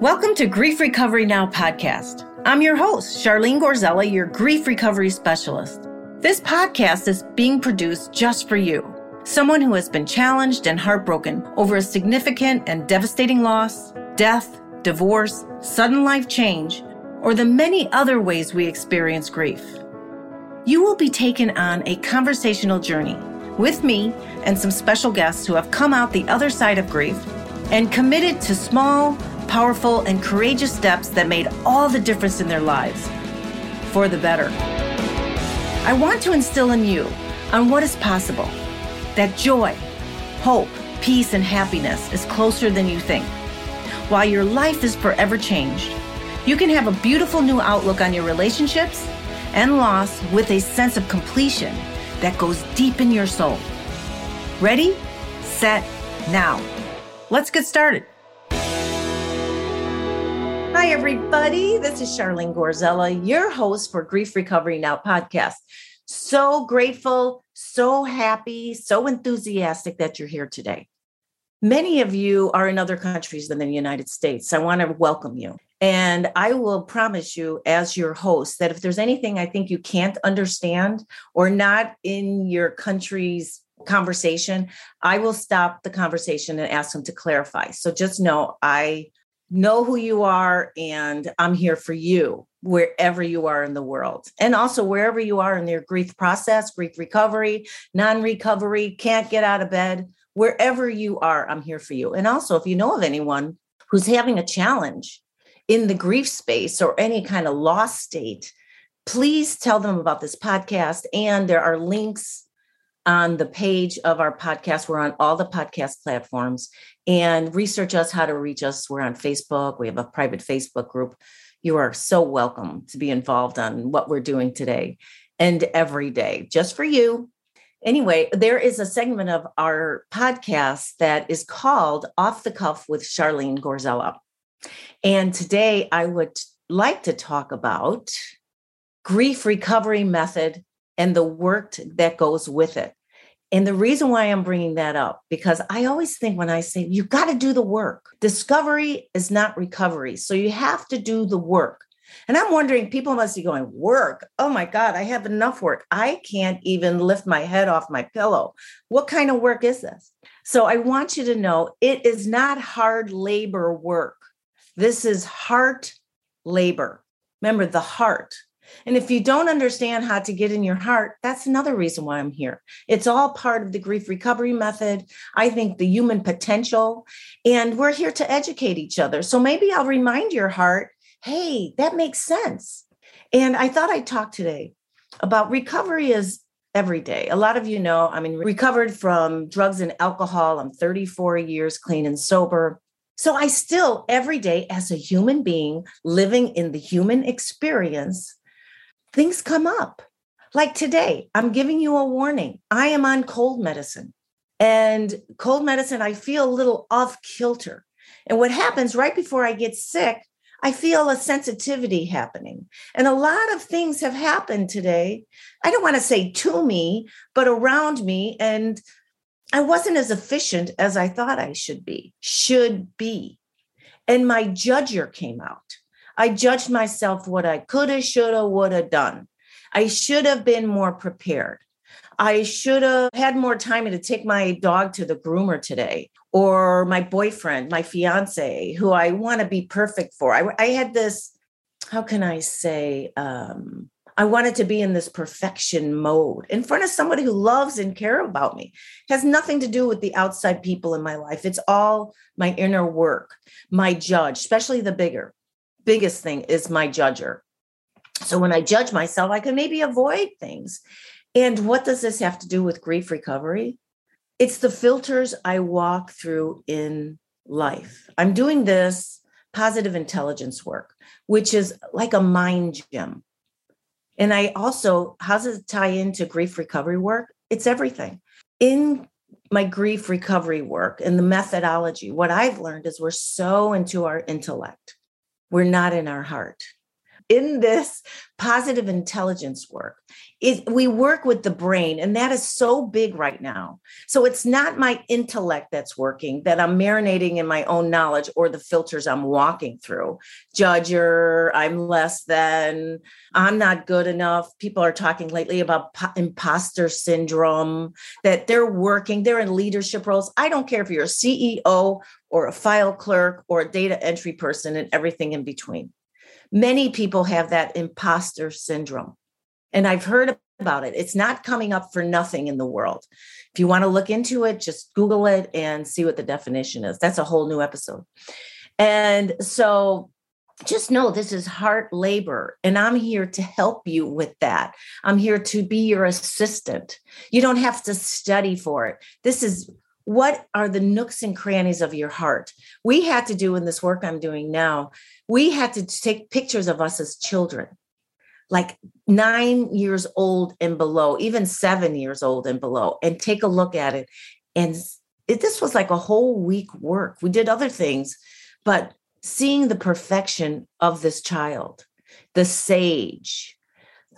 Welcome to Grief Recovery Now podcast. I'm your host, Charlene Gorzella, your grief recovery specialist. This podcast is being produced just for you, someone who has been challenged and heartbroken over a significant and devastating loss, death, divorce, sudden life change, or the many other ways we experience grief. You will be taken on a conversational journey with me and some special guests who have come out the other side of grief and committed to small, powerful, and courageous steps that made all the difference in their lives for the better. I want to instill in you on what is possible that joy, hope, peace, and happiness is closer than you think. While your life is forever changed, you can have a beautiful new outlook on your relationships and loss with a sense of completion that goes deep in your soul. Ready, set, now. Let's get started. Hi, everybody. This is Charlene Gorzella, your host for Grief Recovery Now podcast. So grateful, so happy, so enthusiastic that you're here today. Many of you are in other countries than the United States. I want to welcome you. And I will promise you, as your host, that if there's anything I think you can't understand or not in your country's conversation, I will stop the conversation and ask them to clarify. So just know I know who you are and I'm here for you wherever you are in the world. And also wherever you are in your grief process, grief recovery, non recovery, can't get out of bed, wherever you are, I'm here for you. And also, if you know of anyone who's having a challenge in the grief space or any kind of lost state, please tell them about this podcast. And there are links on the page of our podcast. We're on all the podcast platforms and research us how to reach us. We're on Facebook. We have a private Facebook group. You are so welcome to be involved on what we're doing today and every day, just for you. Anyway, there is a segment of our podcast that is called Off the Cuff with Charlene Gorzella. And today I would like to talk about grief recovery method and the work that goes with it. And the reason why I'm bringing that up, because I always think when I say you got to do the work, discovery is not recovery. So you have to do the work. And I'm wondering, people must be going, work. Oh my God, I have enough work. I can't even lift my head off my pillow. What kind of work is this? So I want you to know it is not hard labor work. This is heart labor. Remember the heart. And if you don't understand how to get in your heart, that's another reason why I'm here. It's all part of the grief recovery method. I think the human potential, and we're here to educate each other. So maybe I'll remind your heart hey, that makes sense. And I thought I'd talk today about recovery is every day. A lot of you know, I mean, recovered from drugs and alcohol. I'm 34 years clean and sober. So I still, every day, as a human being living in the human experience, things come up. Like today, I'm giving you a warning. I am on cold medicine. And cold medicine, I feel a little off kilter. And what happens right before I get sick, I feel a sensitivity happening. And a lot of things have happened today. I don't want to say to me, but around me. And I wasn't as efficient as I thought I should be, should be. And my judger came out. I judged myself what I could have, should have, would have done. I should have been more prepared. I should have had more time to take my dog to the groomer today, or my boyfriend, my fiance, who I want to be perfect for. I, I had this, how can I say, um, I wanted to be in this perfection mode in front of somebody who loves and care about me. It has nothing to do with the outside people in my life. It's all my inner work, my judge, especially the bigger, biggest thing is my judger. So when I judge myself, I can maybe avoid things. And what does this have to do with grief recovery? It's the filters I walk through in life. I'm doing this positive intelligence work, which is like a mind gym. And I also, how does it tie into grief recovery work? It's everything. In my grief recovery work and the methodology, what I've learned is we're so into our intellect, we're not in our heart. in this positive intelligence work is we work with the brain and that is so big right now. So it's not my intellect that's working that i'm marinating in my own knowledge or the filters i'm walking through. Judger i'm less than i'm not good enough. People are talking lately about po- imposter syndrome that they're working they're in leadership roles. I don't care if you're a ceo or a file clerk or a data entry person and everything in between. Many people have that imposter syndrome and I've heard about it. It's not coming up for nothing in the world. If you want to look into it, just Google it and see what the definition is. That's a whole new episode. And so just know this is hard labor, and I'm here to help you with that. I'm here to be your assistant. You don't have to study for it. This is what are the nooks and crannies of your heart? We had to do in this work I'm doing now, we had to take pictures of us as children like nine years old and below, even seven years old and below, and take a look at it. And it, this was like a whole week work. We did other things, but seeing the perfection of this child, the sage,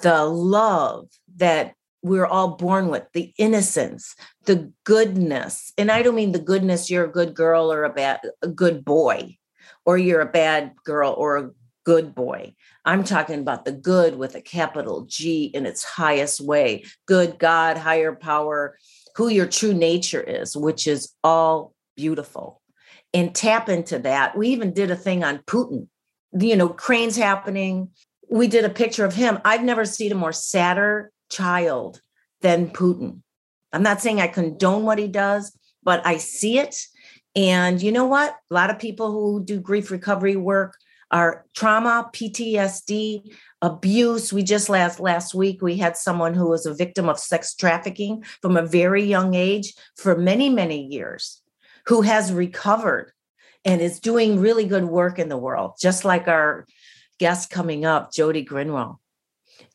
the love that we're all born with, the innocence, the goodness. And I don't mean the goodness you're a good girl or a bad a good boy, or you're a bad girl or a good boy. I'm talking about the good with a capital G in its highest way. Good God, higher power, who your true nature is, which is all beautiful. And tap into that. We even did a thing on Putin, you know, Ukraine's happening. We did a picture of him. I've never seen a more sadder child than Putin. I'm not saying I condone what he does, but I see it. And you know what? A lot of people who do grief recovery work our trauma, PTSD, abuse. We just last last week we had someone who was a victim of sex trafficking from a very young age for many many years, who has recovered and is doing really good work in the world, just like our guest coming up, Jody Grinwell.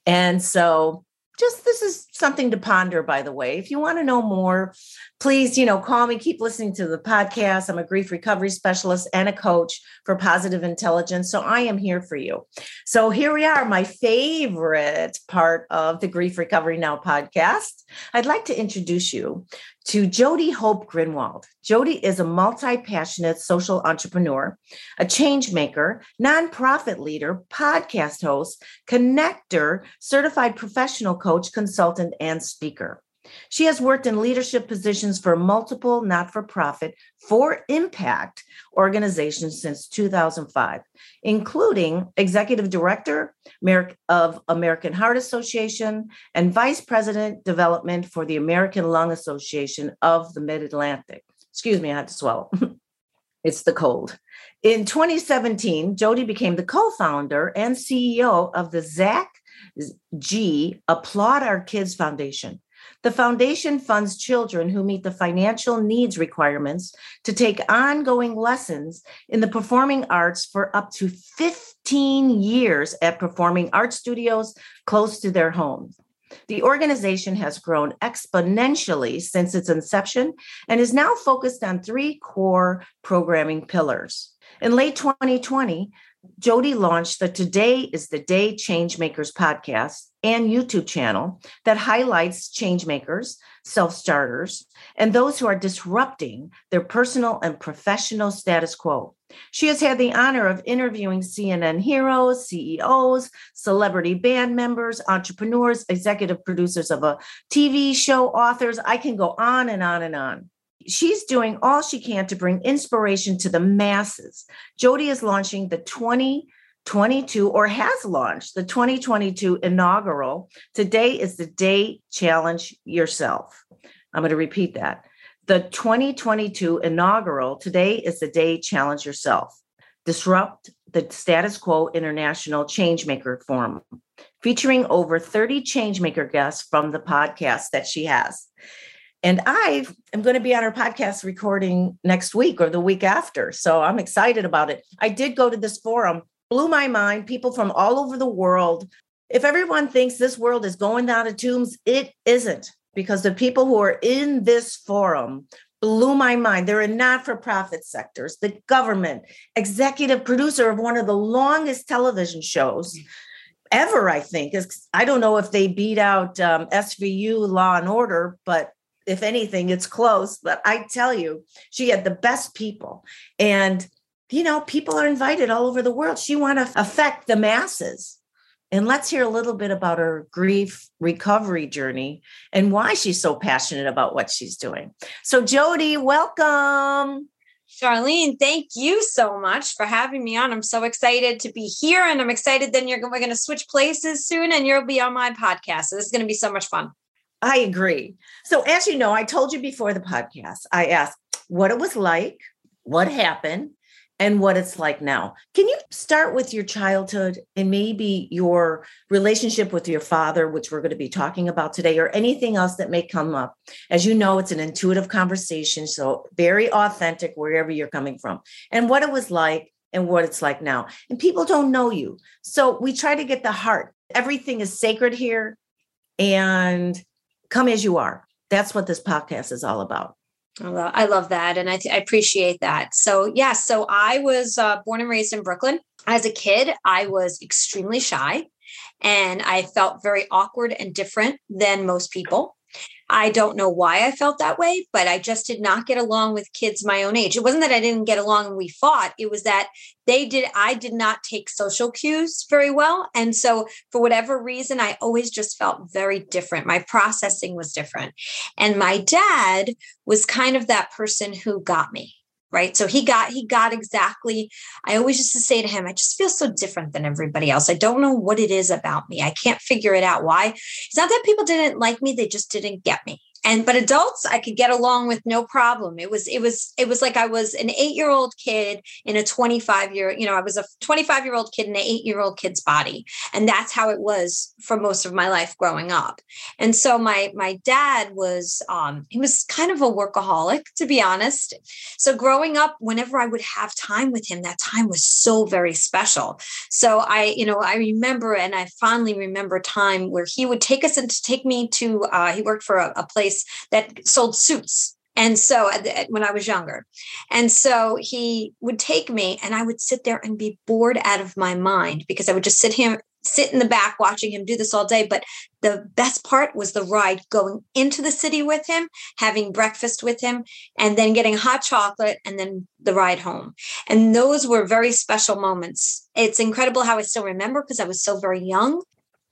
And so just this is something to ponder by the way. If you want to know more please you know call me keep listening to the podcast. I'm a grief recovery specialist and a coach for positive intelligence so i am here for you. So here we are my favorite part of the grief recovery now podcast. I'd like to introduce you to Jody Hope Grinwald. Jody is a multi passionate social entrepreneur, a change maker, nonprofit leader, podcast host, connector, certified professional coach, consultant, and speaker. She has worked in leadership positions for multiple not for profit, for impact organizations since 2005, including executive director of American Heart Association and vice president development for the American Lung Association of the Mid Atlantic. Excuse me, I had to swallow. it's the cold. In 2017, Jody became the co founder and CEO of the Zach G Applaud Our Kids Foundation the foundation funds children who meet the financial needs requirements to take ongoing lessons in the performing arts for up to 15 years at performing arts studios close to their homes. The organization has grown exponentially since its inception and is now focused on three core programming pillars. In late 2020, Jody launched the Today is the Day Changemakers podcast and YouTube channel that highlights changemakers, self starters, and those who are disrupting their personal and professional status quo. She has had the honor of interviewing CNN heroes, CEOs, celebrity band members, entrepreneurs, executive producers of a TV show, authors. I can go on and on and on she's doing all she can to bring inspiration to the masses. Jody is launching the 2022 or has launched the 2022 inaugural. Today is the day challenge yourself. I'm going to repeat that. The 2022 inaugural, today is the day challenge yourself. Disrupt the status quo international changemaker forum featuring over 30 changemaker guests from the podcast that she has. And I am going to be on her podcast recording next week or the week after. So I'm excited about it. I did go to this forum, blew my mind. People from all over the world. If everyone thinks this world is going down to tombs, it isn't because the people who are in this forum blew my mind. They're in not for profit sectors, the government, executive producer of one of the longest television shows, ever, I think. Is I don't know if they beat out um, SVU Law and Order, but if anything, it's close. But I tell you, she had the best people. And, you know, people are invited all over the world. She want to affect the masses. And let's hear a little bit about her grief recovery journey and why she's so passionate about what she's doing. So, Jody, welcome. Charlene, thank you so much for having me on. I'm so excited to be here, and I'm excited then you're we're going to switch places soon, and you'll be on my podcast. So this is going to be so much fun. I agree. So, as you know, I told you before the podcast, I asked what it was like, what happened, and what it's like now. Can you start with your childhood and maybe your relationship with your father, which we're going to be talking about today, or anything else that may come up? As you know, it's an intuitive conversation, so very authentic wherever you're coming from, and what it was like and what it's like now. And people don't know you. So we try to get the heart. Everything is sacred here and come as you are. That's what this podcast is all about. I love that. And I, th- I appreciate that. So, yeah, so I was uh, born and raised in Brooklyn. As a kid, I was extremely shy and I felt very awkward and different than most people. I don't know why I felt that way, but I just did not get along with kids my own age. It wasn't that I didn't get along and we fought, it was that they did, I did not take social cues very well. And so, for whatever reason, I always just felt very different. My processing was different. And my dad was kind of that person who got me right? So he got he got exactly i always used to say to him i just feel so different than everybody else. I don't know what it is about me. I can't figure it out. Why? It's not that people didn't like me they just didn't get me and but adults i could get along with no problem. It was it was it was like i was an eight year old kid in a 25 year you know i was a 25 year old kid in an eight year old kid's body. And that's how it was for most of my life growing up. And so my my dad was um he was kind of a workaholic to be honest. So growing up whenever i would have time with him that time was so very special. So i you know i remember and i fondly remember time where he would take us and take me to uh, he worked for a, a place place that sold suits. And so uh, uh, when I was younger. And so he would take me and I would sit there and be bored out of my mind because I would just sit him sit in the back watching him do this all day. But the best part was the ride going into the city with him, having breakfast with him, and then getting hot chocolate and then the ride home. And those were very special moments. It's incredible how I still remember because I was so very young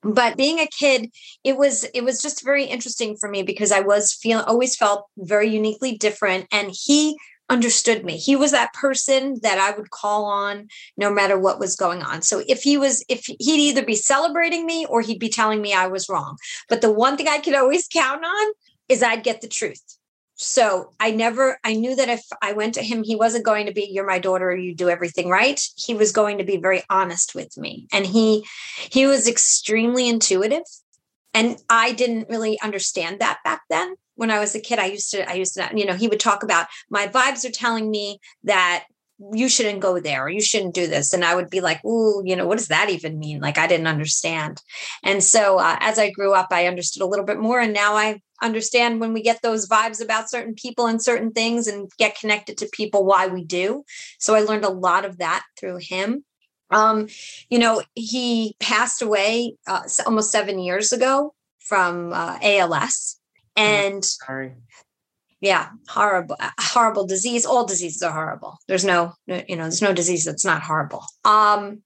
but being a kid it was it was just very interesting for me because i was feeling always felt very uniquely different and he understood me. He was that person that i would call on no matter what was going on. So if he was if he'd either be celebrating me or he'd be telling me i was wrong. But the one thing i could always count on is i'd get the truth so I never, I knew that if I went to him, he wasn't going to be, you're my daughter, you do everything right. He was going to be very honest with me. And he, he was extremely intuitive. And I didn't really understand that back then. When I was a kid, I used to, I used to, you know, he would talk about my vibes are telling me that you shouldn't go there or you shouldn't do this. And i would be like ooh you know what does that even mean? Like i didn't understand. And so uh, as i grew up i understood a little bit more and now i understand when we get those vibes about certain people and certain things and get connected to people why we do. So i learned a lot of that through him. Um you know he passed away uh, almost seven years ago from uh, ALS oh, and Sorry yeah horrible uh, horrible disease. All diseases are horrible. There's no you know there's no disease that's not horrible. Um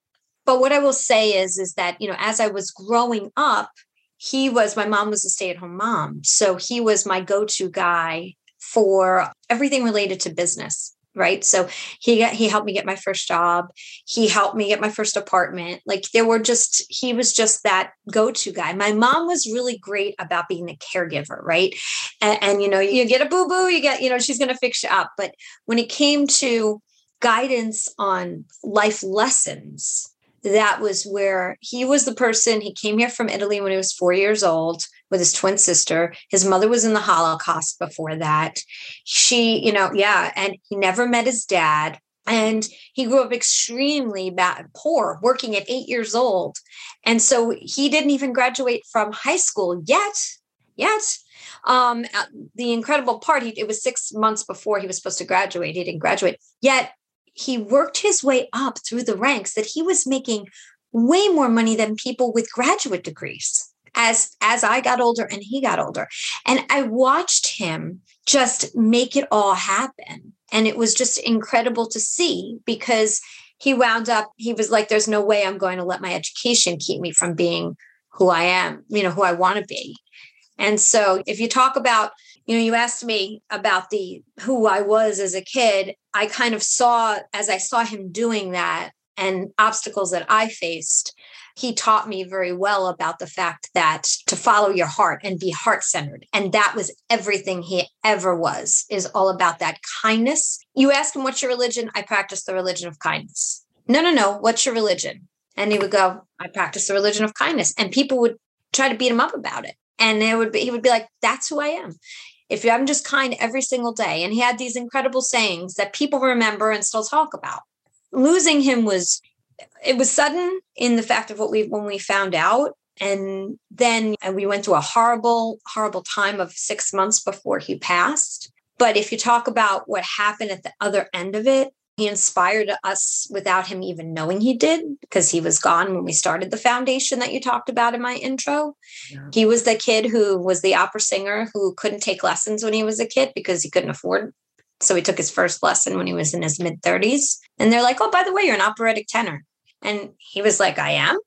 but what i will say is is that you know as i was growing up he was my mom was a stay-at-home mom. So he was my go-to guy for everything related to business right? So he got, he helped me get my first job. He helped me get my first apartment. Like there were just he was just that go-to guy. My mom was really great about being the caregiver right? And, and you know you get a boo-boo you get you know she's going to fix you up. But when it came to guidance on life lessons that was where he was the person he came here from italy when he was four years old with his twin sister. His mother was in the holocaust before that. She you know yeah and he never met his dad. And he grew up extremely bad poor working at eight years old. And so he didn't even graduate from high school yet yet. Um uh, the incredible part he, it was six months before he was supposed to graduate. He didn't graduate. Yet he worked his way up through the ranks that he was making way more money than people with graduate degrees as as I got older and he got older. And I watched him just make it all happen. And it was just incredible to see because he wound up, he was like, there's no way I'm going to let my education keep me from being who I am, you know, who I want to be. And so if you talk about, you know, you asked me about the who I was as a kid, I kind of saw as I saw him doing that and obstacles that I faced, he taught me very well about the fact that to follow your heart and be heart centered. And that was everything he ever was, is all about that kindness. You ask him, What's your religion? I practice the religion of kindness. No, no, no. What's your religion? And he would go, I practice the religion of kindness. And people would try to beat him up about it. And it would be, he would be like, That's who I am. If I'm just kind every single day. And he had these incredible sayings that people remember and still talk about. Losing him was it was sudden in the fact of what we when we found out and then and we went through a horrible horrible time of 6 months before he passed but if you talk about what happened at the other end of it he inspired us without him even knowing he did because he was gone when we started the foundation that you talked about in my intro. Yeah. He was the kid who was the opera singer who couldn't take lessons when he was a kid because he couldn't afford. So he took his first lesson when he was in his mid 30s. And they're like, oh, by the way, you're an operatic tenor. And he was like, I am.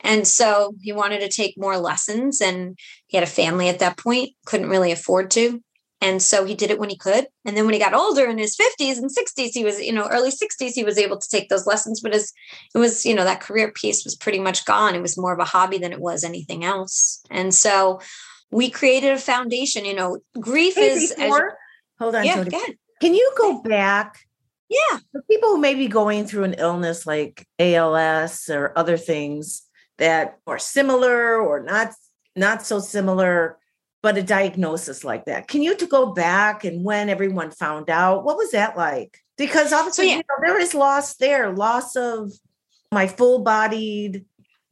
And so he wanted to take more lessons and he had a family at that point, couldn't really afford to. And so he did it when he could. And then when he got older in his 50s and 60s, he was, you know, early 60s, he was able to take those lessons. But as it was, you know, that career piece was pretty much gone. It was more of a hobby than it was anything else. And so we created a foundation, you know, grief hey, is. Before, as, hold on. Yeah, Can you go back yeah. For people who may be going through an illness like ALS or other things that are similar or not not so similar, but a diagnosis like that. Can you to go back and when everyone found out, what was that like? Because obviously, so, yeah. you know, there is loss there, loss of my full-bodied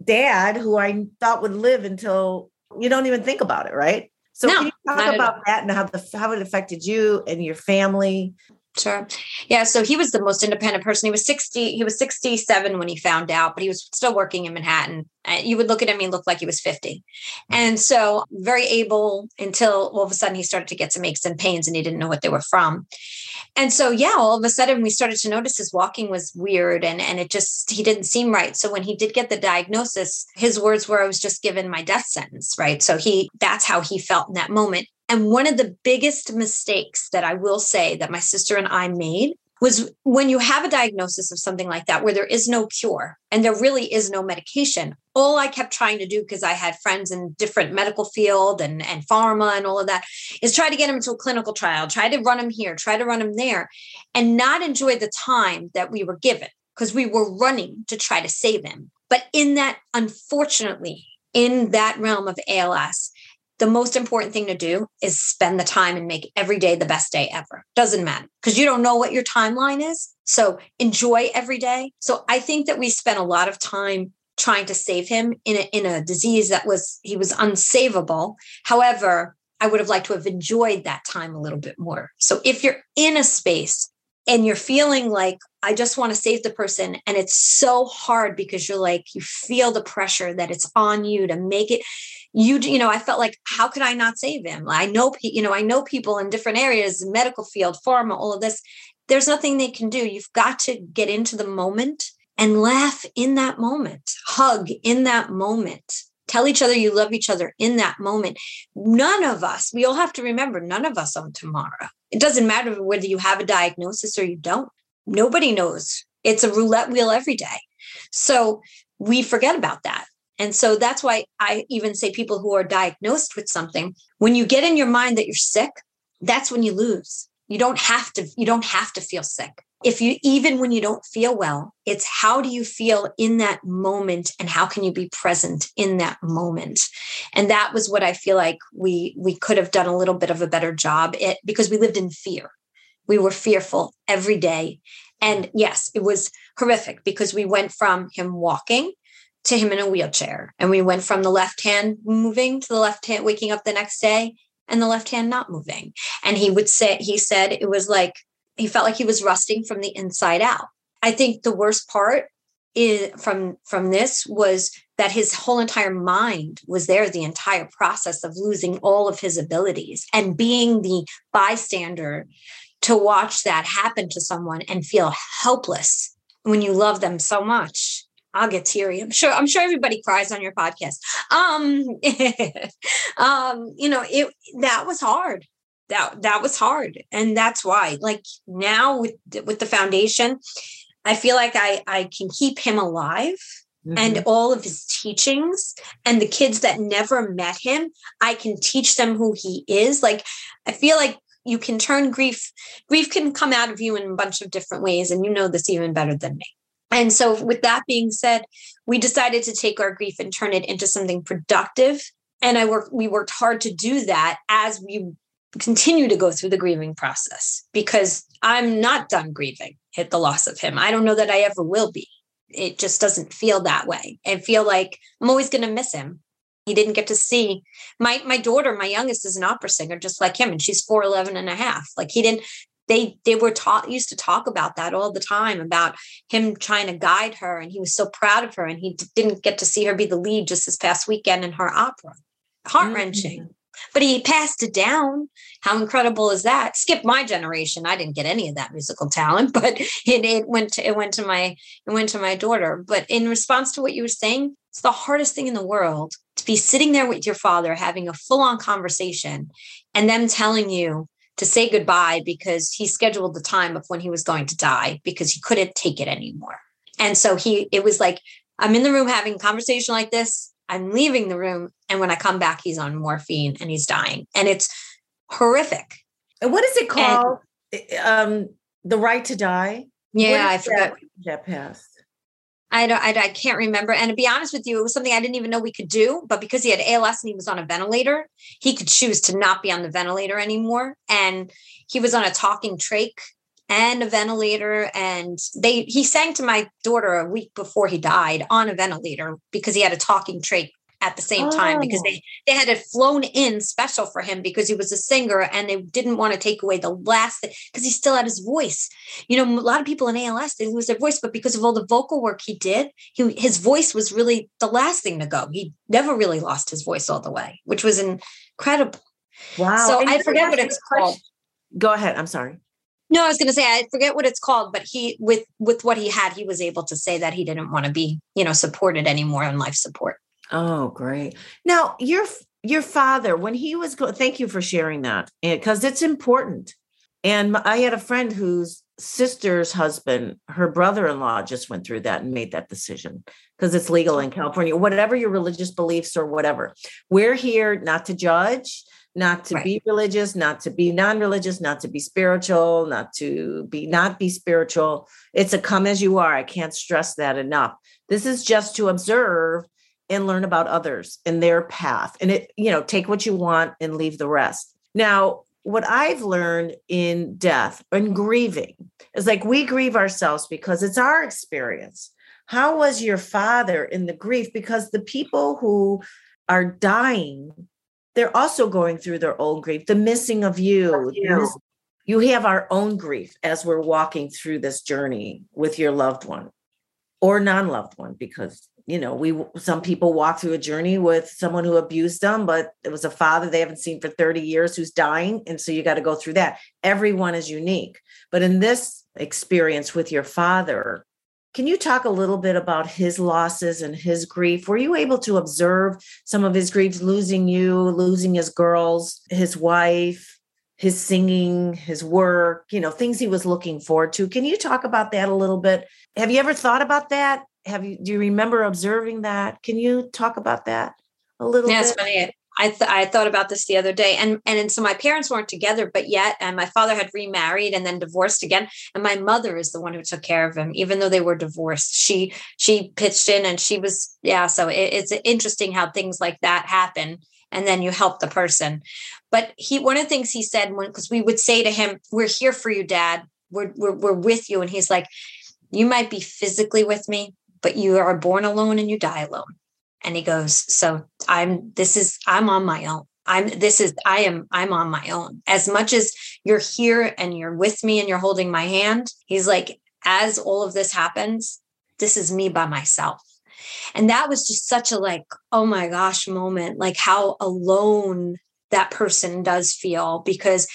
dad who I thought would live until you don't even think about it, right? So no, can you talk about that and how the how it affected you and your family Sure. Yeah. So he was the most independent person. He was 60, he was 67 when he found out, but he was still working in Manhattan. Uh, you would look at him, he looked like he was 50. Hmm. And so very able until all of a sudden he started to get some aches and pains and he didn't know what they were from. And so, yeah, all of a sudden we started to notice his walking was weird and, and it just, he didn't seem right. So when he did get the diagnosis, his words were, I was just given my death sentence, right? So he, that's how he felt in that moment. And one of the biggest mistakes that I will say that my sister and I made was when you have a diagnosis of something like that where there is no cure and there really is no medication all i kept trying to do because i had friends in different medical field and, and pharma and all of that is try to get them into a clinical trial try to run them here try to run them there and not enjoy the time that we were given because we were running to try to save him but in that unfortunately in that realm of ALS the most important thing to do is spend the time and make every day the best day ever. Doesn't matter because you don't know what your timeline is. So enjoy every day. So I think that we spent a lot of time trying to save him in a, in a disease that was, he was unsavable. However, I would have liked to have enjoyed that time a little bit more. So if you're in a space and you're feeling like, I just want to save the person, and it's so hard because you're like, you feel the pressure that it's on you to make it you you know i felt like how could i not save him? I know you know i know people in different areas medical field pharma all of this. There's nothing they can do. You've got to get into the moment and laugh in that moment. Hug in that moment tell each other you love each other in that moment. None of us we all have to remember none of us own tomorrow. It doesn't matter whether you have a diagnosis or you don't. Nobody knows. It's a roulette wheel every day. So we forget about that. And so that's why I even say people who are diagnosed with something, when you get in your mind that you're sick, that's when you lose. You don't have to you don't have to feel sick. If you even when you don't feel well, it's how do you feel in that moment and how can you be present in that moment? And that was what I feel like we we could have done a little bit of a better job it because we lived in fear. We were fearful every day. And yes, it was horrific because we went from him walking to him in a wheelchair. And we went from the left hand moving to the left hand, waking up the next day and the left hand not moving. And he would say, he said it was like, he felt like he was rusting from the inside out. I think the worst part is, from from this was that his whole entire mind was there the entire process of losing all of his abilities and being the bystander to watch that happen to someone and feel helpless when you love them so much I'll get teary. I'm sure. I'm sure everybody cries on your podcast. Um, um, you know, it that was hard. That that was hard, and that's why. Like now with with the foundation, I feel like I I can keep him alive. Mm-hmm. And all of his teachings, and the kids that never met him, I can teach them who he is. Like, I feel like you can turn grief, grief can come out of you in a bunch of different ways. And you know this even better than me and so, with that being said, we decided to take our grief and turn it into something productive. And I worked, we worked hard to do that as we continue to go through the grieving process because I'm not done grieving at the loss of him. I don't know that I ever will be. It just doesn't feel that way. I feel like I'm always going to miss him. He didn't get to see my my daughter, my youngest is an opera singer just like him and she's 4'11 and a half. Like he didn't they they were taught used to talk about that all the time about him trying to guide her and he was so proud of her and he didn't get to see her be the lead just this past weekend in her opera heart-wrenching mm-hmm. But he passed it down how incredible is that skip my generation i didn't get any of that musical talent but it, it went to it went to my it went to my daughter but in response to what you were saying it's the hardest thing in the world to be sitting there with your father having a full-on conversation and them telling you to say goodbye because he scheduled the time of when he was going to die because he couldn't take it anymore. And so he, it was like, I'm in the room having a conversation like this. I'm leaving the room. And when I come back, he's on morphine and he's dying. And it's horrific. And what is it called? And, um, the right to die? Yeah, I forgot. That passed. I don't, I, I, can't remember. And to be honest with you, it was something I didn't even know we could do. But because he had ALS and he was on a ventilator, he could choose to not be on the ventilator anymore. And he was on a talking trach and a ventilator. And they he sang to my daughter a week before he died on a ventilator because he had a talking trach at the same oh. time because they oh. they had it flown in special for him because he was a singer and they didn't want to take away the last because he still had his voice. You know, a lot of people in ALS they lose their voice, but because of all the vocal work he did, he, his voice was really the last thing to go. He never really lost his voice all the way, which was incredible. Wow! So and I forget what it's called. Go ahead. I'm sorry. No, I was going to say I forget what it's called, but he with with what he had, he was able to say that he didn't want to be, you know, supported anymore on life support. Oh, great. Now, your your father, when he was going, thank you for sharing that eh, because it's important. And I had a friend whose sister's husband, her brother-in-law just went through that and made that decision because it's legal in California, whatever your religious beliefs or whatever. We're here not to judge, not to right. be religious, not to be non-religious, not to be spiritual, not to be not be spiritual. It's a come as you are. I can't stress that enough. This is just to observe and learn about others and their path and it you know take what you want and leave the rest now what i've learned in death and grieving is like we grieve ourselves because it's our experience how was your father in the grief because the people who are dying they're also going through their own grief the missing of you you have our own grief as we're walking through this journey with your loved one or non-loved one because you know, we some people walk through a journey with someone who abused them, but it was a father they haven't seen for 30 years who's dying. And so you got to go through that. Everyone is unique. But in this experience with your father, can you talk a little bit about his losses and his grief? Were you able to observe some of his griefs, losing you, losing his girls, his wife, his singing, his work, you know, things he was looking forward to? Can you talk about that a little bit? Have you ever thought about that? have you do you remember observing that can you talk about that a little yeah, bit? it's funny I, th- I thought about this the other day and and, and so my parents weren't together but yet and my father had remarried and then divorced again and my mother is the one who took care of him even though they were divorced. She she pitched in and she was yeah so it, it's interesting how things like that happen and then you help the person. But he one of the things he said when because we would say to him we're here for you dad. We're, we're we're with you and he's like you might be physically with me but you are born alone and you die alone. And he goes, So I'm, this is, I'm on my own. I'm, this is, I am, I'm on my own. As much as you're here and you're with me and you're holding my hand, he's like, as all of this happens, this is me by myself. And that was just such a like, oh my gosh moment, like how alone that person does feel because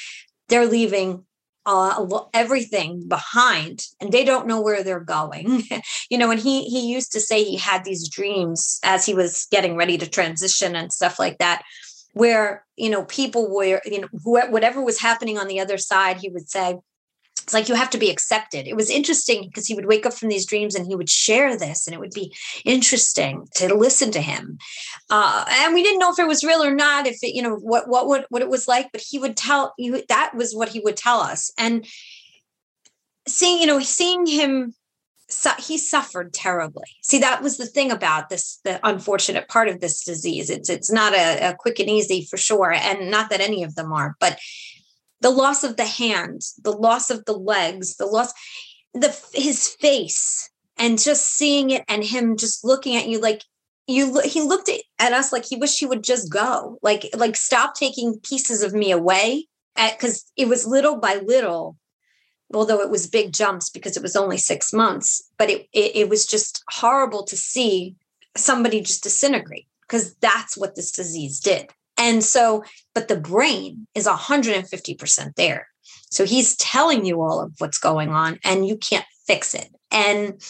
they're leaving uh, everything behind and they don't know where they're going. You know and he he used to say he had these dreams as he was getting ready to transition and stuff like that where you know people were you know whatever was happening on the other side he would say it's like you have to be accepted. It was interesting because he would wake up from these dreams and he would share this, and it would be interesting to listen to him. Uh, and we didn't know if it was real or not, if it, you know, what what what what it was like. But he would tell you that was what he would tell us, and seeing you know seeing him he suffered terribly. See, that was the thing about this, the unfortunate part of this disease. It's it's not a, a, quick and easy for sure, and not that any of them are, but the loss of the hands, the loss of the legs, the loss, the his face, and just seeing it, and him just looking at you like you. He looked at us like he wished he would just go, like like stop taking pieces of me away, because it was little by little. Although it was big jumps because it was only six months, but it, it, it was just horrible to see somebody just disintegrate because that's what this disease did. And so, but the brain is 150% there. So he's telling you all of what's going on and you can't fix it. And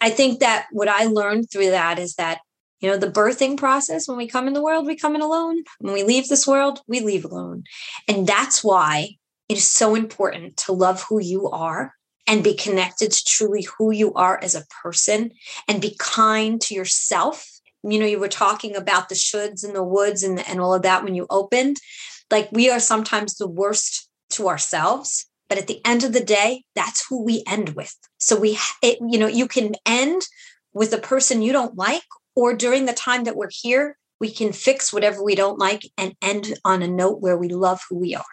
I think that what I learned through that is that, you know, the birthing process, when we come in the world, we come in alone. When we leave this world, we leave alone. And that's why it is so important to love who you are and be connected to truly who you are as a person and be kind to yourself you know you were talking about the shoulds and the woulds and, and all of that when you opened like we are sometimes the worst to ourselves but at the end of the day that's who we end with. So we it, you know you can end with a person you don't like or during the time that we're here we can fix whatever we don't like and end on a note where we love who we are.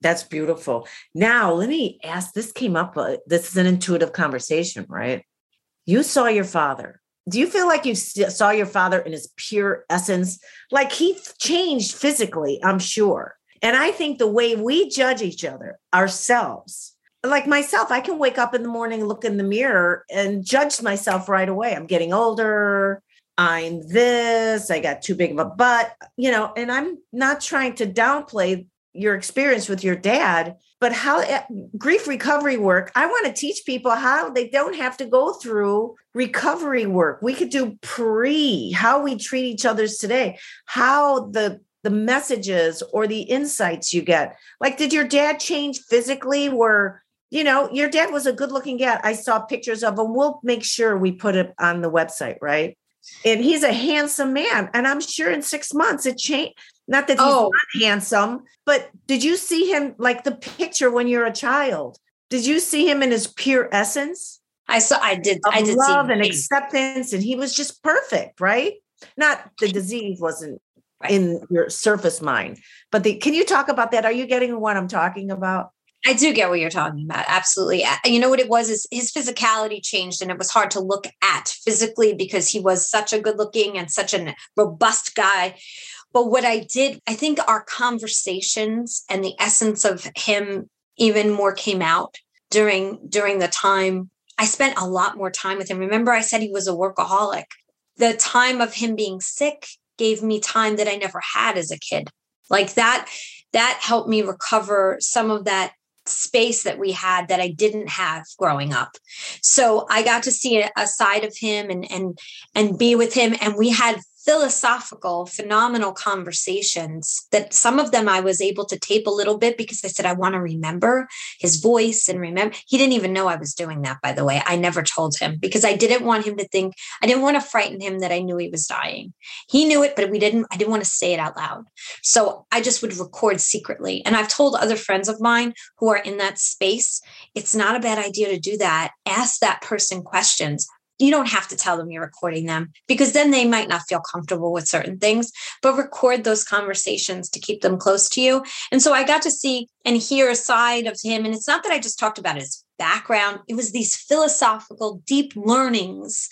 That's beautiful. Now let me ask this came up uh, this is an intuitive conversation right? You saw your father do you feel like you saw your father in his pure essence? Like he changed physically, I'm sure. And I think the way we judge each other, ourselves, like myself, I can wake up in the morning, look in the mirror, and judge myself right away. I'm getting older. I'm this. I got too big of a butt, you know, and I'm not trying to downplay your experience with your dad but how eh, grief recovery work i want to teach people how they don't have to go through recovery work. We could do pre how we treat each other's today how the the messages or the insights you get. Like did your dad change physically where you know your dad was a good looking guy i saw pictures of him. We'll make sure we put it on the website right? And he's a handsome man and i'm sure in six months it changed not that he's oh. not handsome, but did you see him like the picture when you're a child? Did you see him in his pure essence? I saw. I did. I did love and acceptance, and he was just perfect, right? Not the disease wasn't right. in your surface mind, but the. Can you talk about that? Are you getting what I'm talking about? I do get what you're talking about. Absolutely. You know what it was is his physicality changed and it was hard to look at physically because he was such a good looking and such a robust guy. But what I did, I think our conversations and the essence of him even more came out during during the time I spent a lot more time with him. Remember I said he was a workaholic. The time of him being sick gave me time that I never had as a kid. Like that that helped me recover some of that space that we had that I didn't have growing up. So I got to see a, side of him and and and be with him and we had philosophical, phenomenal conversations that some of them I was able to tape a little bit because I said, I want to remember his voice and remember. He didn't even know I was doing that, by the way. I never told him because I didn't want him to think, I didn't want to frighten him that I knew he was dying. He knew it, but we didn't, I didn't want to say it out loud. So I just would record secretly. And I've told other friends of mine who are in that space, it's not a bad idea to do that. Ask that person questions you don't have to tell them you're recording them because then they might not feel comfortable with certain things, but record those conversations to keep them close to you. And so I got to see and hear a side of him. And it's not that I just talked about his background, it was these philosophical, deep learnings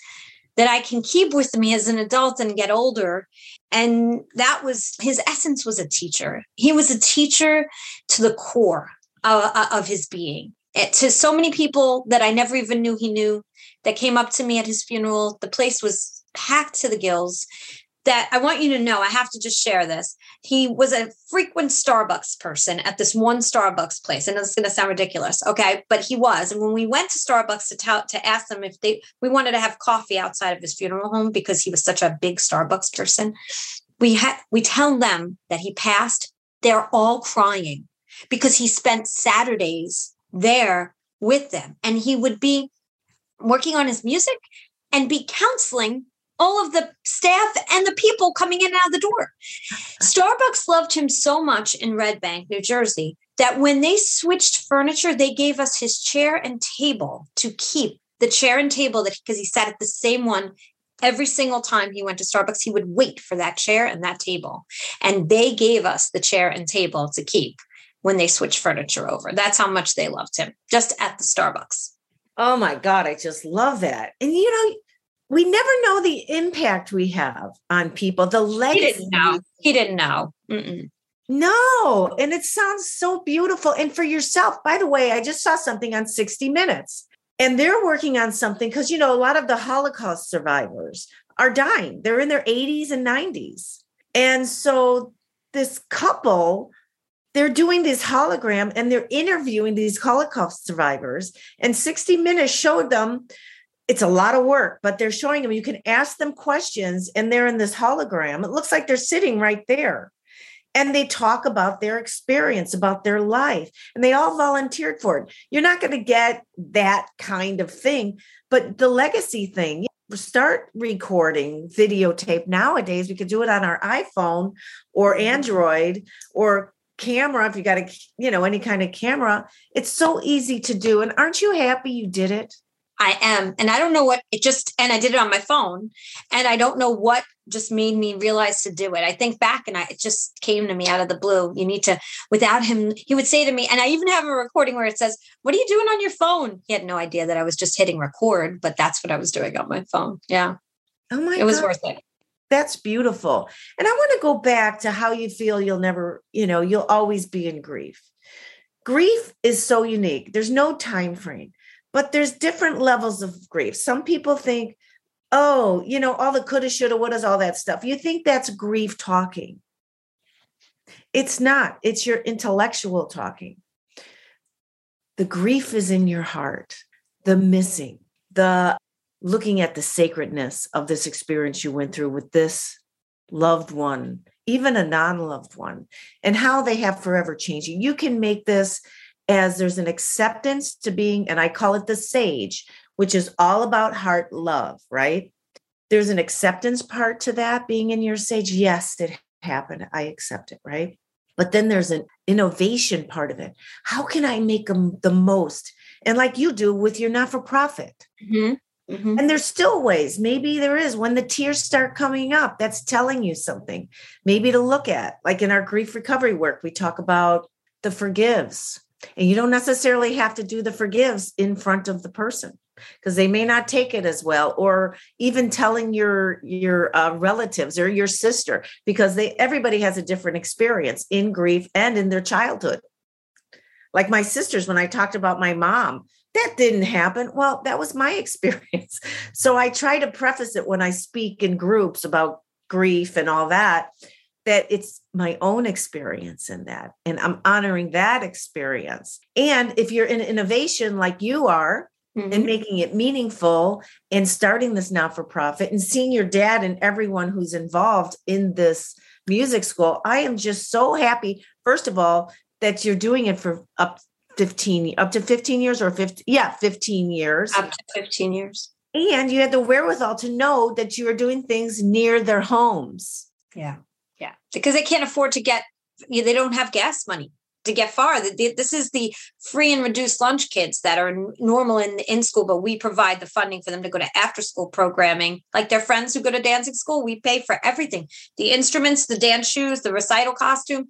that I can keep with me as an adult and get older. And that was his essence was a teacher. He was a teacher to the core uh of his being it, to so many people that I never even knew he knew that came up to me at his funeral. The place was packed to the gills. That I want you to know, I have to just share this. He was a frequent Starbucks person at this one Starbucks place. and it's going to sound ridiculous, okay? But he was. And when we went to Starbucks to tell to ask them if they we wanted to have coffee outside of his funeral home because he was such a big Starbucks person, we had we tell them that he passed. They're all crying because he spent Saturdays there with them. And he would be working on his music and be counseling all of the staff and the people coming in and out of the door. Starbucks loved him so much in Red Bank, New Jersey, that when they switched furniture, they gave us his chair and table to keep the chair and table that because he sat at the same one every single time he went to Starbucks, he would wait for that chair and that table. And they gave us the chair and table to keep when they switch furniture over. That's how much they loved him just at the Starbucks. Oh my God, I just love that. And you know, we never know the impact we have on people. The legacy. He didn't know. He didn't know. Mm-mm. No, and it sounds so beautiful. And for yourself, by the way, I just saw something on 60 Minutes, and they're working on something because, you know, a lot of the Holocaust survivors are dying. They're in their 80s and 90s. And so this couple they're doing this hologram and they're interviewing these Holocaust survivors. And 60 Minutes showed them it's a lot of work, but they're showing them you can ask them questions and they're in this hologram. It looks like they're sitting right there. And they talk about their experience, about their life, and they all volunteered for it. You're not going to get that kind of thing, but the legacy thing, start recording videotape nowadays. We could do it on our iPhone or. Android or camera if you got a you know any kind of camera it's so easy to do. And aren't you happy you did it? I am. And i don't know what it just and i did it on my phone. And i don't know what just made me realize to do it. I think back and i it just came to me out of the blue. You need to without him he would say to me and i even have a recording where it says what are you doing on your phone? He had no idea that i was just hitting record but that's what i was doing on my phone. Yeah. Oh my it was God. worth it that's beautiful. And I want to go back to how you feel you'll never, you know, you'll always be in grief. Grief is so unique. There's no time frame, but there's different levels of grief. Some people think, oh, you know, all the coulda, shoulda, all that stuff. You think that's grief talking. It's not, it's your intellectual talking. The grief is in your heart, the missing, the looking at the sacredness of this experience you went through with this loved one, even a non loved one, and how they have forever changed you. You can make this as there's an acceptance to being, and I call it the sage, which is all about heart love, right? There's an acceptance part to that being in your sage. Yes, it happened. I accept it, right? But then there's an innovation part of it. How can I make them the most? And like you do with your not for profit, mm-hmm. Mm-hmm. And there's still ways. Maybe there is when the tears start coming up, that's telling you something. Maybe to look at, like in our grief recovery work, we talk about the forgives. And you don't necessarily have to do the forgives in front of the person because they may not take it as well or even telling your your uh, relatives or your sister because they everybody has a different experience in grief and in their childhood like my sisters when i talked about my mom that didn't happen. Well, that was my experience. So I try to preface it when I speak in groups about grief and all that, that it's my own experience in that. And I'm honoring that experience. And if you're in innovation like you are, Mm-hmm. and making it meaningful and starting this not for profit and seeing your dad and everyone who's involved in this music school. I am just so happy, first of all, that you're doing it for up 15 up to 15 years or 50 yeah 15 years. Up to 15 years. And you had the wherewithal to know that you were doing things near their homes. Yeah. Yeah because they can't afford to get they don't have gas money to get far. This is the free and reduced lunch kids that are normal in in school, but we provide the funding for them to go to after school programming. Like their friends who go to dancing school, we pay for everything: the instruments, the dance shoes, the recital costume.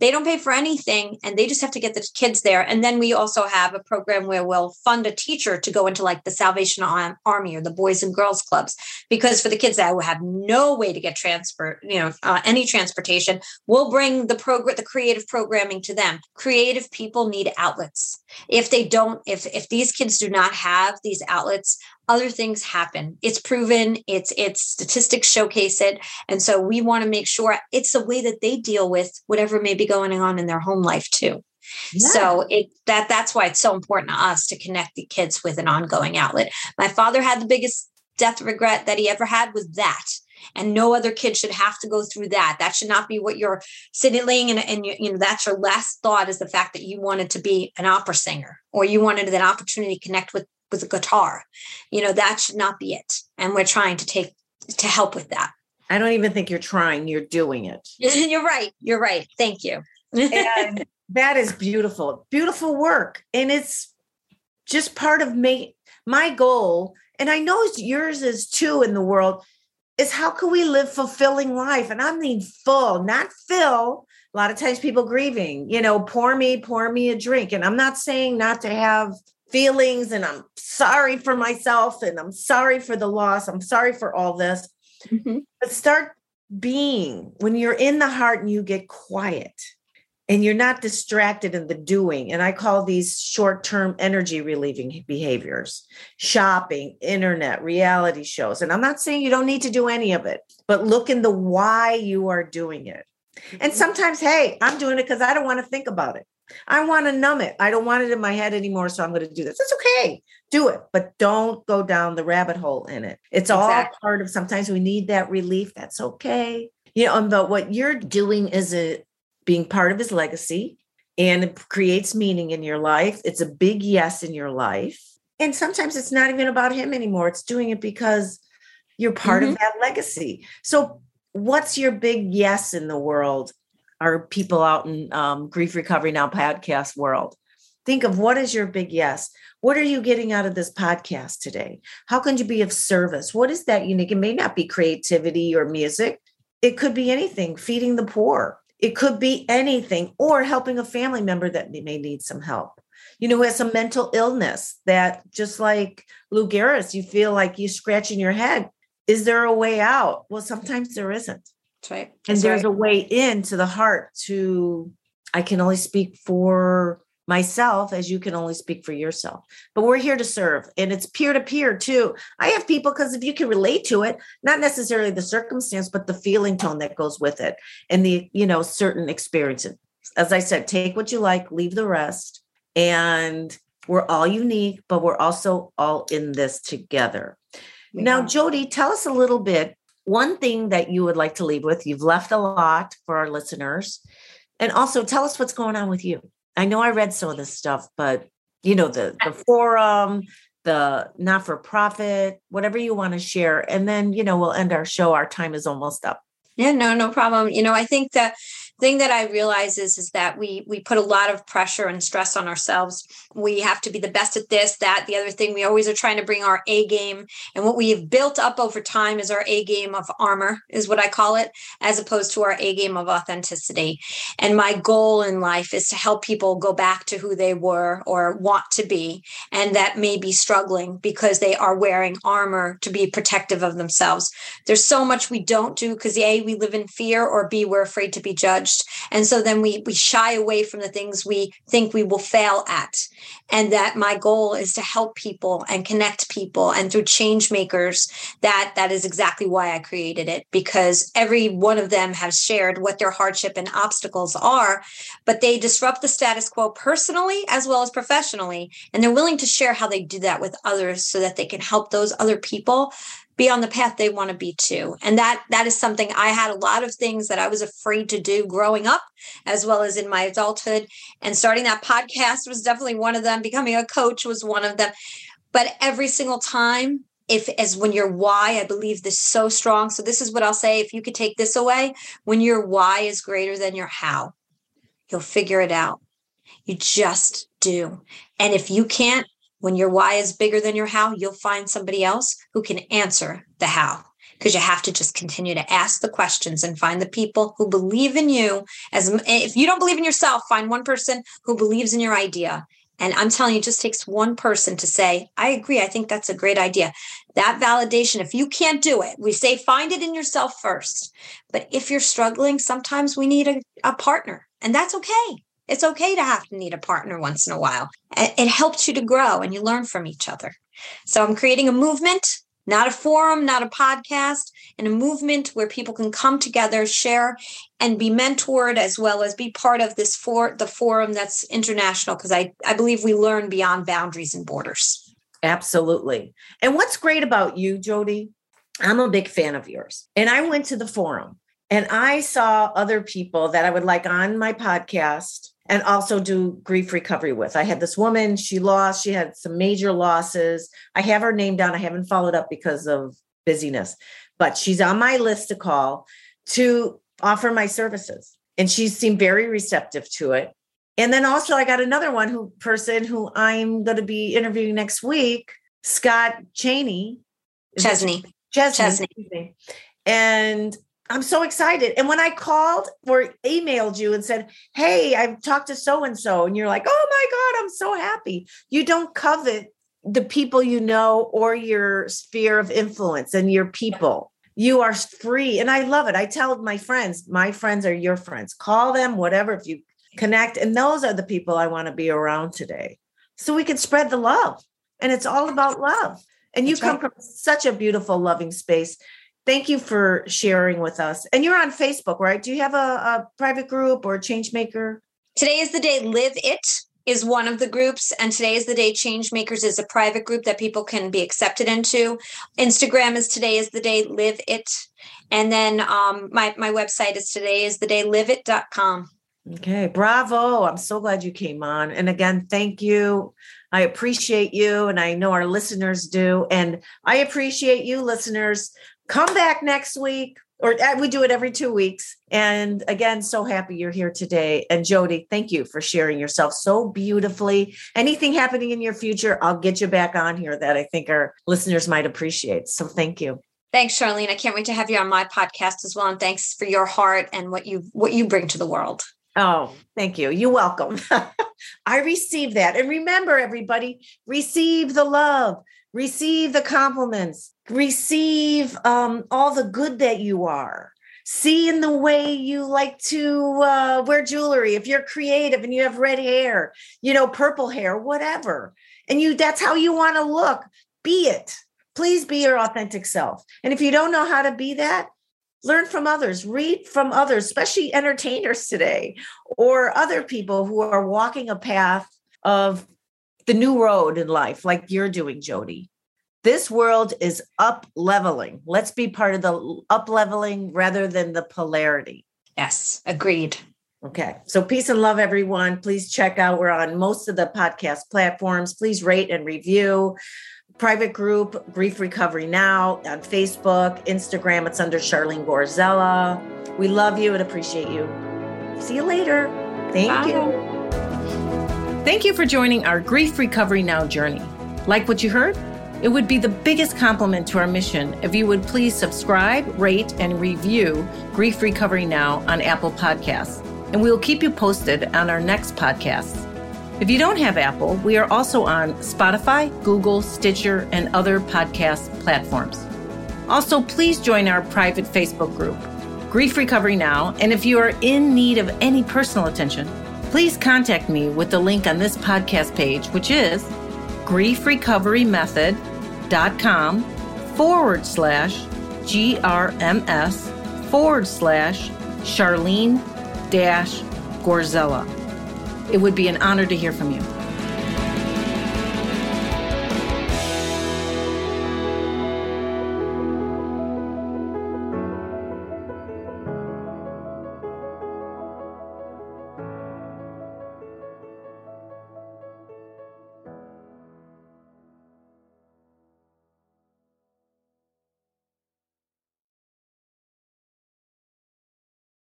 They don't pay for anything, and they just have to get the kids there. And then we also have a program where we'll fund a teacher to go into like the Salvation Army or the Boys and Girls Clubs, because for the kids that have no way to get transport, you know, uh, any transportation, we'll bring the program, the creative programming to them them. Creative people need outlets. If they don't, if if these kids do not have these outlets, other things happen. It's proven, it's it's statistics showcase it. And so we want to make sure it's the way that they deal with whatever may be going on in their home life too. Yeah. So it that that's why it's so important to us to connect the kids with an ongoing outlet. My father had the biggest death regret that he ever had was that and no other kid should have to go through that. That should not be what you're sitting laying and, and you, you know that's your last thought is the fact that you wanted to be an opera singer or you wanted an opportunity to connect with with a guitar. You know that should not be it. And we're trying to take to help with that. I don't even think you're trying you're doing it. You're right you're right. Thank you. And that is beautiful beautiful work. And it's just part of me my goal and i know yours is too in the world is how can we live fulfilling life? And I mean full, not fill. A lot of times people grieving, you know, pour me, pour me a drink. And I'm not saying not to have feelings and I'm sorry for myself and I'm sorry for the loss. I'm sorry for all this. Mm-hmm. But start being when you're in the heart and you get quiet and you're not distracted in the doing. And I call these short term energy relieving behaviors shopping, internet, reality shows. And I'm not saying you don't need to do any of it, but look in the why you are doing it. And mm-hmm. sometimes, hey, I'm doing it because I don't want to think about it. I want to numb it. I don't want it in my head anymore. So I'm going to do this. It's okay. Do it, but don't go down the rabbit hole in it. It's exactly. all part of sometimes we need that relief. That's okay. You know, but what you're doing is a being part of his legacy and it creates meaning in your life. It's a big yes in your life. And sometimes it's not even about him anymore. It's doing it because you're part mm-hmm. of that legacy. So, what's your big yes in the world? Are people out in um, Grief Recovery Now podcast world? Think of what is your big yes? What are you getting out of this podcast today? How can you be of service? What is that unique? It may not be creativity or music, it could be anything, feeding the poor, it could be anything or helping a family member that may need some help. You know, who has some mental illness that just like Lou Gehrig's, you feel like you're scratching your head. Is there a way out? Well, sometimes there isn't. That's right. That's and there's right. a way into the heart to, I can only speak for myself as you can only speak for yourself. But we're here to serve and it's peer to peer too. I have people because if you can relate to it, not necessarily the circumstance, but the feeling tone that goes with it and the, you know, certain experiences. As I said, take what you like, leave the rest. And we're all unique, but we're also all in this together. Yeah. Now, Jody, tell us a little bit. One thing that you would like to leave with, you've left a lot for our listeners. And also tell us what's going on with you. I know I read some of this stuff, but you know, the the forum, the not for profit, whatever you want to share. And then, you know, we'll end our show. Our time is almost up. Yeah, no, no problem. You know, I think that thing that I realize is is that we we put a lot of pressure and stress on ourselves. We have to be the best at this, that, the other thing. We always are trying to bring our A game, and what we have built up over time is our A game of armor, is what I call it, as opposed to our A game of authenticity. And my goal in life is to help people go back to who they were or want to be, and that may be struggling because they are wearing armor to be protective of themselves. There's so much we don't do because A, we live in fear, or B, we're afraid to be judged judged. And so then we we shy away from the things we think we will fail at. And that my goal is to help people and connect people and through change makers that that is exactly why i created it because every one of them has shared what their hardship and obstacles are but they disrupt the status quo personally as well as professionally. And they're willing to share how they do that with others so that they can help those other people be on the path they want to be too and that that is something i had a lot of things that i was afraid to do growing up as well as in my adulthood. And starting that podcast was definitely one of them. Becoming a coach was one of them. But every single time if as when your why i believe this so strong. So this is what i'll say if you could take this away when your why is greater than your how you'll figure it out. You just do. And if you can't when your why is bigger than your how, you'll find somebody else who can answer the how. Because you have to just continue to ask the questions and find the people who believe in you as if you don't believe in yourself find one person who believes in your idea. And i'm telling you it just takes one person to say i agree i think that's a great idea. That validation if you can't do it we say find it in yourself first. But if you're struggling sometimes we need a, a partner and that's okay It's okay to have to need a partner once in a while. It helps you to grow and you learn from each other. So I'm creating a movement, not a forum, not a podcast, and a movement where people can come together, share, and be mentored as well as be part of this for the forum that's international because I, I believe we learn beyond boundaries and borders. Absolutely. And what's great about you, Jody, I'm a big fan of yours. And I went to the forum and I saw other people that I would like on my podcast and also do grief recovery with. I had this woman, she lost, she had some major losses. I have her name down. I haven't followed up because of busyness, but she's on my list to call to offer my services. And she seemed very receptive to it. And then also I got another one who person who I'm going to be interviewing next week, Scott Cheney. Chesney. Chesney. Chesney. And I'm so excited. And when I called or emailed you and said, Hey, I've talked to so and so, and you're like, Oh my God, I'm so happy. You don't covet the people you know or your sphere of influence and your people. You are free. And I love it. I tell my friends, my friends are your friends. Call them, whatever, if you connect. And those are the people I want to be around today. So we can spread the love. And it's all about love. And you That's come right. from such a beautiful, loving space. Thank you for sharing with us. And you're on Facebook, right? Do you have a, a private group or a change maker? Today is the day Live It is one of the groups and today is the day change makers is a private group that people can be accepted into instagram is today is the day live it and then um, my, my website is today is the day live it.com okay bravo i'm so glad you came on and again thank you I appreciate you, and I know our listeners do. And I appreciate you, listeners. Come back next week, or uh, we do it every two weeks. And again, so happy you're here today. And Jody, thank you for sharing yourself so beautifully. Anything happening in your future, I'll get you back on here that I think our listeners might appreciate. So thank you. Thanks, Charlene. I can't wait to have you on my podcast as well. And thanks for your heart and what you what you bring to the world. Oh, thank you. You're welcome. I receive that. And remember, everybody, receive the love, receive the compliments, receive um, all the good that you are. See in the way you like to uh, wear jewelry. If you're creative and you have red hair, you know, purple hair, whatever, and you that's how you want to look, be it. Please be your authentic self. And if you don't know how to be that, learn from others, read from others, especially entertainers today or other people who are walking a path of the new road in life, like you're doing, Jody. This world is up leveling. Let's be part of the up leveling rather than the polarity. Yes, agreed. Okay. So peace and love, everyone. Please check out. We're on most of the podcast platforms. Please rate and review private group, Grief Recovery Now, on Facebook, Instagram. It's under Charlene Gorzella. We love you and appreciate you. See you later. Thank Bye. you. Thank you for joining our Grief Recovery Now journey. Like what you heard? It would be the biggest compliment to our mission if you would please subscribe, rate, and review Grief Recovery Now on Apple Podcasts. And we will keep you posted on our next podcasts. If you don't have Apple, we are also on Spotify, Google, Stitcher, and other podcast platforms. Also, please join our private Facebook group, Grief Recovery Now. And if you are in need of any personal attention, please contact me with the link on this podcast page, which is griefrecoverymethod.com forward slash GRMS forward slash Charlene dash Gorzella. It would be an honor to hear from you.